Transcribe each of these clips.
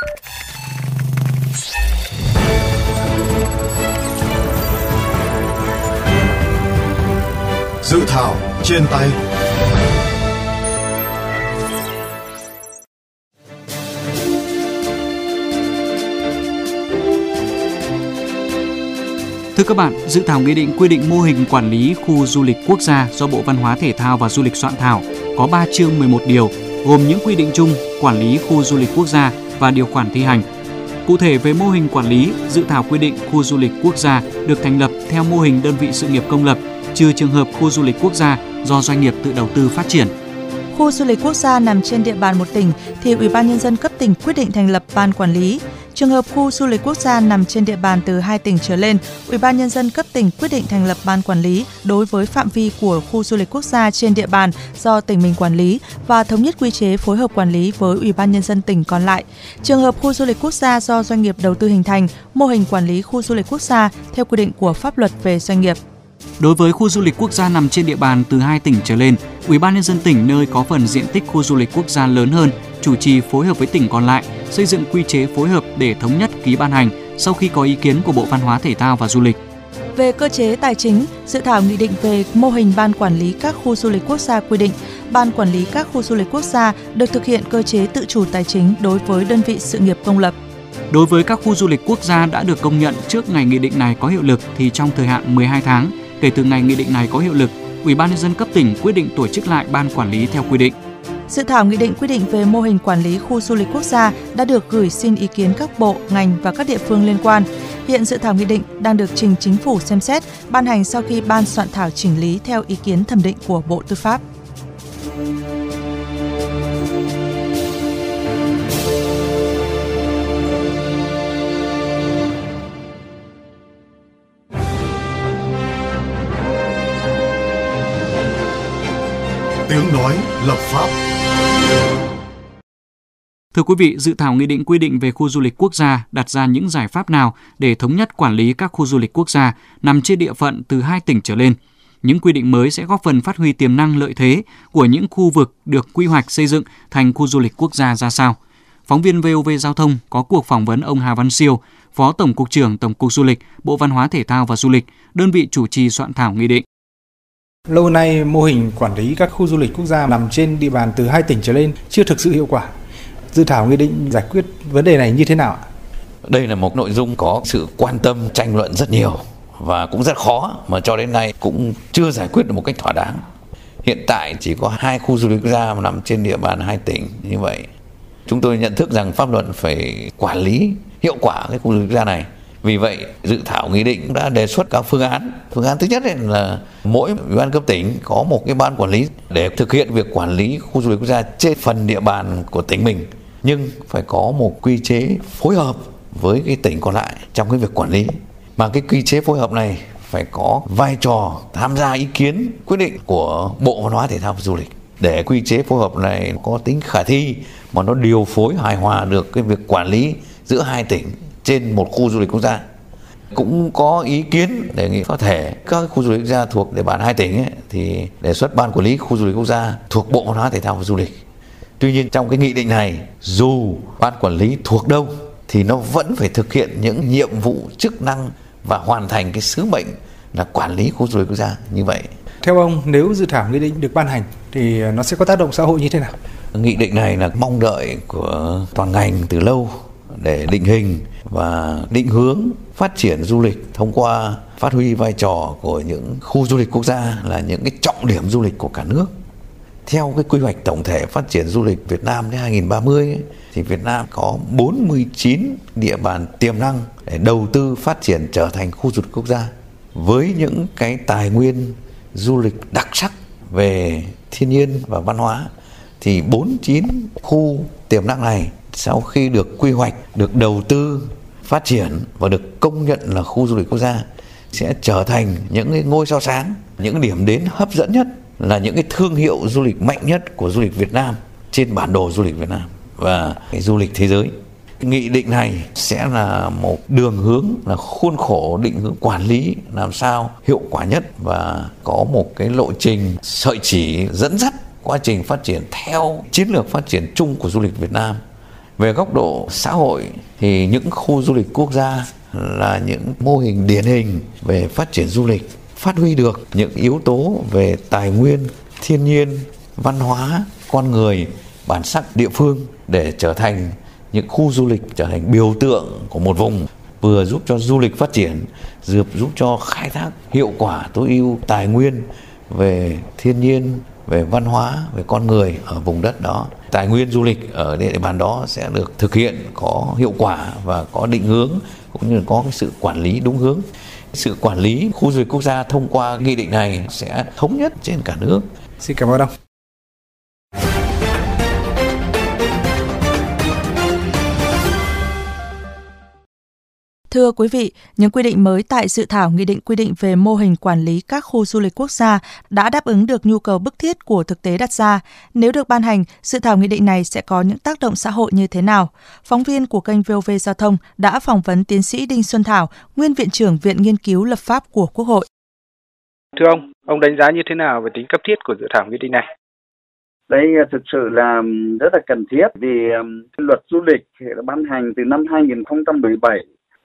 Dự thảo trên tay. Thưa các bạn, dự thảo nghị định quy định mô hình quản lý khu du lịch quốc gia do Bộ Văn hóa Thể thao và Du lịch soạn thảo có 3 chương 11 điều, gồm những quy định chung quản lý khu du lịch quốc gia và điều khoản thi hành. Cụ thể về mô hình quản lý, dự thảo quy định khu du lịch quốc gia được thành lập theo mô hình đơn vị sự nghiệp công lập, trừ trường hợp khu du lịch quốc gia do doanh nghiệp tự đầu tư phát triển. Khu du lịch quốc gia nằm trên địa bàn một tỉnh thì Ủy ban nhân dân cấp tỉnh quyết định thành lập ban quản lý. Trường hợp khu du lịch quốc gia nằm trên địa bàn từ hai tỉnh trở lên, Ủy ban nhân dân cấp tỉnh quyết định thành lập ban quản lý đối với phạm vi của khu du lịch quốc gia trên địa bàn do tỉnh mình quản lý và thống nhất quy chế phối hợp quản lý với Ủy ban nhân dân tỉnh còn lại. Trường hợp khu du lịch quốc gia do doanh nghiệp đầu tư hình thành, mô hình quản lý khu du lịch quốc gia theo quy định của pháp luật về doanh nghiệp. Đối với khu du lịch quốc gia nằm trên địa bàn từ hai tỉnh trở lên, Ủy ban nhân dân tỉnh nơi có phần diện tích khu du lịch quốc gia lớn hơn chủ trì phối hợp với tỉnh còn lại xây dựng quy chế phối hợp để thống nhất ký ban hành sau khi có ý kiến của Bộ Văn hóa Thể thao và Du lịch. Về cơ chế tài chính, dự thảo nghị định về mô hình ban quản lý các khu du lịch quốc gia quy định, ban quản lý các khu du lịch quốc gia được thực hiện cơ chế tự chủ tài chính đối với đơn vị sự nghiệp công lập. Đối với các khu du lịch quốc gia đã được công nhận trước ngày nghị định này có hiệu lực thì trong thời hạn 12 tháng kể từ ngày nghị định này có hiệu lực, Ủy ban nhân dân cấp tỉnh quyết định tổ chức lại ban quản lý theo quy định. Dự thảo nghị định quy định về mô hình quản lý khu du lịch quốc gia đã được gửi xin ý kiến các bộ, ngành và các địa phương liên quan. Hiện dự thảo nghị định đang được trình chính phủ xem xét, ban hành sau khi ban soạn thảo chỉnh lý theo ý kiến thẩm định của Bộ Tư pháp. Tiếng nói lập pháp Thưa quý vị, dự thảo nghị định quy định về khu du lịch quốc gia đặt ra những giải pháp nào để thống nhất quản lý các khu du lịch quốc gia nằm trên địa phận từ hai tỉnh trở lên. Những quy định mới sẽ góp phần phát huy tiềm năng lợi thế của những khu vực được quy hoạch xây dựng thành khu du lịch quốc gia ra sao. Phóng viên VOV Giao thông có cuộc phỏng vấn ông Hà Văn Siêu, Phó Tổng cục trưởng Tổng cục Du lịch, Bộ Văn hóa Thể thao và Du lịch, đơn vị chủ trì soạn thảo nghị định. Lâu nay mô hình quản lý các khu du lịch quốc gia nằm trên địa bàn từ hai tỉnh trở lên chưa thực sự hiệu quả. Dự thảo nghị định giải quyết vấn đề này như thế nào ạ? Đây là một nội dung có sự quan tâm tranh luận rất nhiều và cũng rất khó mà cho đến nay cũng chưa giải quyết được một cách thỏa đáng. Hiện tại chỉ có hai khu du lịch quốc gia nằm trên địa bàn hai tỉnh như vậy. Chúng tôi nhận thức rằng pháp luật phải quản lý hiệu quả cái khu du lịch quốc gia này vì vậy, dự thảo nghị định đã đề xuất các phương án. Phương án thứ nhất là mỗi ủy ban cấp tỉnh có một cái ban quản lý để thực hiện việc quản lý khu du lịch quốc gia trên phần địa bàn của tỉnh mình. Nhưng phải có một quy chế phối hợp với cái tỉnh còn lại trong cái việc quản lý. Mà cái quy chế phối hợp này phải có vai trò tham gia ý kiến quyết định của Bộ Văn hóa Thể thao và Du lịch để quy chế phối hợp này có tính khả thi mà nó điều phối hài hòa được cái việc quản lý giữa hai tỉnh trên một khu du lịch quốc gia cũng có ý kiến đề nghị có thể các khu du lịch quốc gia thuộc địa bàn hai tỉnh ấy, thì đề xuất ban quản lý khu du lịch quốc gia thuộc bộ văn hóa thể thao và du lịch tuy nhiên trong cái nghị định này dù ban quản lý thuộc đâu thì nó vẫn phải thực hiện những nhiệm vụ chức năng và hoàn thành cái sứ mệnh là quản lý khu du lịch quốc gia như vậy theo ông nếu dự thảo nghị định được ban hành thì nó sẽ có tác động xã hội như thế nào nghị định này là mong đợi của toàn ngành từ lâu để định hình và định hướng phát triển du lịch thông qua phát huy vai trò của những khu du lịch quốc gia là những cái trọng điểm du lịch của cả nước. Theo cái quy hoạch tổng thể phát triển du lịch Việt Nam đến 2030 ấy, thì Việt Nam có 49 địa bàn tiềm năng để đầu tư phát triển trở thành khu du lịch quốc gia. Với những cái tài nguyên du lịch đặc sắc về thiên nhiên và văn hóa thì 49 khu tiềm năng này sau khi được quy hoạch, được đầu tư, phát triển và được công nhận là khu du lịch quốc gia sẽ trở thành những cái ngôi sao sáng, những điểm đến hấp dẫn nhất là những cái thương hiệu du lịch mạnh nhất của du lịch Việt Nam trên bản đồ du lịch Việt Nam và cái du lịch thế giới. Nghị định này sẽ là một đường hướng là khuôn khổ định hướng quản lý làm sao hiệu quả nhất và có một cái lộ trình sợi chỉ dẫn dắt quá trình phát triển theo chiến lược phát triển chung của du lịch Việt Nam Về góc độ xã hội thì những khu du lịch quốc gia là những mô hình điển hình về phát triển du lịch, phát huy được những yếu tố về tài nguyên, thiên nhiên, văn hóa, con người, bản sắc địa phương để trở thành những khu du lịch trở thành biểu tượng của một vùng vừa giúp cho du lịch phát triển giúp giúp cho khai thác hiệu quả tối ưu tài nguyên về thiên nhiên về văn hóa về con người ở vùng đất đó. Tài nguyên du lịch ở địa bàn đó sẽ được thực hiện có hiệu quả và có định hướng cũng như có cái sự quản lý đúng hướng sự quản lý khu du lịch quốc gia thông qua nghị định này sẽ thống nhất trên cả nước. Xin cảm ơn ông. Thưa quý vị, những quy định mới tại dự thảo nghị định quy định về mô hình quản lý các khu du lịch quốc gia đã đáp ứng được nhu cầu bức thiết của thực tế đặt ra. Nếu được ban hành, dự thảo nghị định này sẽ có những tác động xã hội như thế nào? Phóng viên của kênh VOV Giao thông đã phỏng vấn tiến sĩ Đinh Xuân Thảo, nguyên viện trưởng Viện Nghiên cứu Lập pháp của Quốc hội. Thưa ông, ông đánh giá như thế nào về tính cấp thiết của dự thảo nghị định này? đây thực sự là rất là cần thiết vì luật du lịch đã ban hành từ năm 2017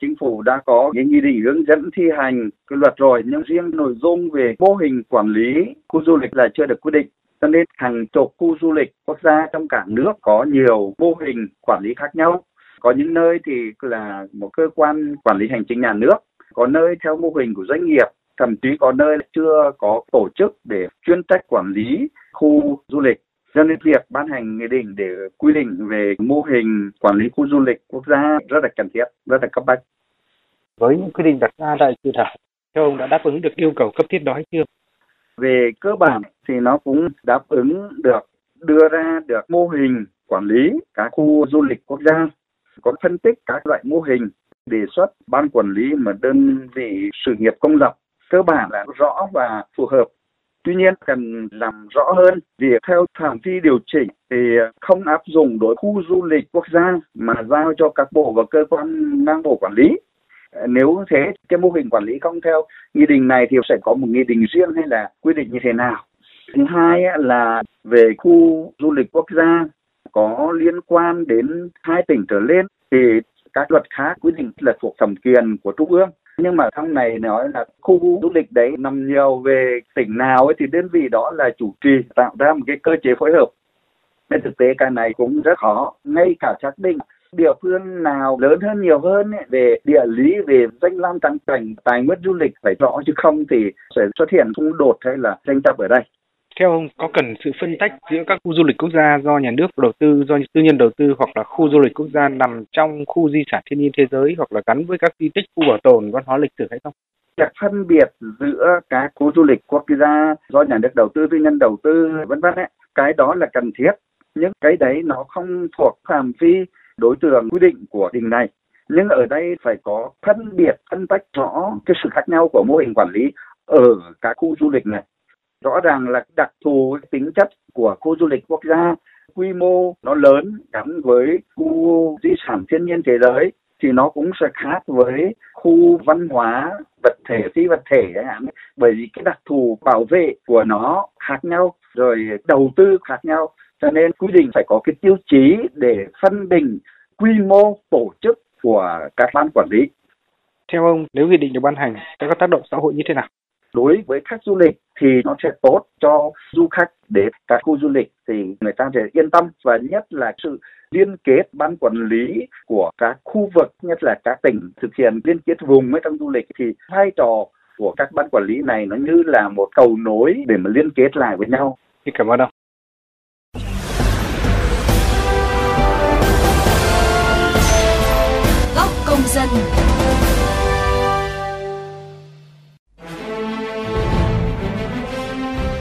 chính phủ đã có cái nghị định hướng dẫn thi hành cái luật rồi, nhưng riêng nội dung về mô hình quản lý khu du lịch là chưa được quy định. Cho nên hàng chục khu du lịch quốc gia trong cả nước có nhiều mô hình quản lý khác nhau. Có những nơi thì là một cơ quan quản lý hành chính nhà nước, có nơi theo mô hình của doanh nghiệp, thậm chí có nơi chưa có tổ chức để chuyên trách quản lý khu du lịch cho nên việc ban hành nghị định để quy định về mô hình quản lý khu du lịch quốc gia rất là cần thiết, rất là cấp bách. Với những quy định đặt ra tại dự thảo, theo ông đã đáp ứng được yêu cầu cấp thiết đó hay chưa? Về cơ bản thì nó cũng đáp ứng được đưa ra được mô hình quản lý các khu du lịch quốc gia, có phân tích các loại mô hình, đề xuất ban quản lý mà đơn vị sự nghiệp công lập cơ bản là rõ và phù hợp Tuy nhiên, cần làm rõ hơn, việc theo phạm vi điều chỉnh thì không áp dụng đối khu du lịch quốc gia mà giao cho các bộ và cơ quan ngang bộ quản lý. Nếu thế, cái mô hình quản lý không theo nghị định này thì sẽ có một nghị định riêng hay là quy định như thế nào. Thứ hai là về khu du lịch quốc gia có liên quan đến hai tỉnh trở lên thì các luật khác quy định là thuộc thẩm quyền của trung ương nhưng mà trong này nói là khu du lịch đấy nằm nhiều về tỉnh nào ấy thì đơn vị đó là chủ trì tạo ra một cái cơ chế phối hợp. Nên thực tế cái này cũng rất khó. Ngay cả xác định địa phương nào lớn hơn nhiều hơn ấy, về địa lý về danh lam thắng cảnh tài nguyên du lịch phải rõ chứ không thì sẽ xuất hiện xung đột hay là tranh chấp ở đây theo ông, có cần sự phân tách giữa các khu du lịch quốc gia do nhà nước đầu tư, do tư nhân đầu tư hoặc là khu du lịch quốc gia nằm trong khu di sản thiên nhiên thế giới hoặc là gắn với các di tích khu bảo tồn văn hóa lịch sử hay không? Việc phân biệt giữa các khu du lịch quốc gia do nhà nước đầu tư, tư nhân đầu tư vân vân ấy, cái đó là cần thiết. Những cái đấy nó không thuộc phạm vi đối tượng quy định của định này. Nhưng ở đây phải có phân biệt, phân tách rõ cái sự khác nhau của mô hình quản lý ở các khu du lịch này rõ ràng là đặc thù tính chất của khu du lịch quốc gia, quy mô nó lớn gắn với khu di sản thiên nhiên thế giới, thì nó cũng sẽ khác với khu văn hóa vật thể, phi vật thể bởi vì cái đặc thù bảo vệ của nó khác nhau, rồi đầu tư khác nhau. Cho nên quy định phải có cái tiêu chí để phân định quy mô tổ chức của các ban quản lý. Theo ông, nếu nghị định được ban hành, sẽ có tác động xã hội như thế nào? Đối với khách du lịch thì nó sẽ tốt cho du khách đến các khu du lịch thì người ta sẽ yên tâm và nhất là sự liên kết ban quản lý của các khu vực nhất là các tỉnh thực hiện liên kết vùng với trong du lịch thì vai trò của các ban quản lý này nó như là một cầu nối để mà liên kết lại với nhau. Xin cảm ơn ông. Góc công dân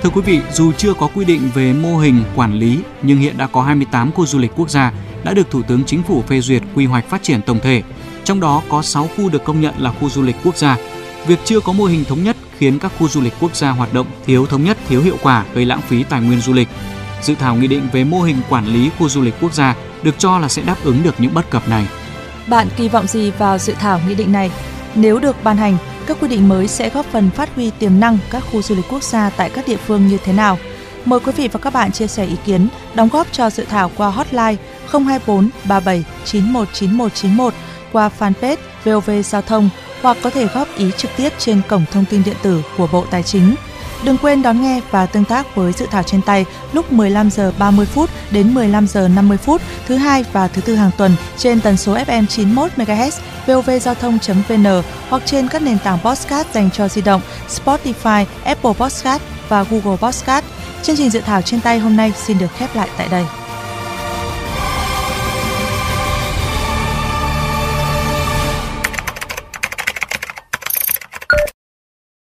Thưa quý vị, dù chưa có quy định về mô hình quản lý, nhưng hiện đã có 28 khu du lịch quốc gia đã được Thủ tướng Chính phủ phê duyệt quy hoạch phát triển tổng thể. Trong đó có 6 khu được công nhận là khu du lịch quốc gia. Việc chưa có mô hình thống nhất khiến các khu du lịch quốc gia hoạt động thiếu thống nhất, thiếu hiệu quả, gây lãng phí tài nguyên du lịch. Dự thảo nghị định về mô hình quản lý khu du lịch quốc gia được cho là sẽ đáp ứng được những bất cập này. Bạn kỳ vọng gì vào dự thảo nghị định này? Nếu được ban hành, các quy định mới sẽ góp phần phát huy tiềm năng các khu du lịch quốc gia tại các địa phương như thế nào? Mời quý vị và các bạn chia sẻ ý kiến, đóng góp cho dự thảo qua hotline 024 37 919191 qua fanpage VOV Giao thông hoặc có thể góp ý trực tiếp trên cổng thông tin điện tử của Bộ Tài chính. Đừng quên đón nghe và tương tác với dự thảo trên tay lúc 15 giờ 30 phút đến 15 giờ 50 phút thứ hai và thứ tư hàng tuần trên tần số FM 91 MHz vovgiao thông.vn hoặc trên các nền tảng podcast dành cho di động Spotify, Apple Podcast và Google Podcast. Chương trình dự thảo trên tay hôm nay xin được khép lại tại đây.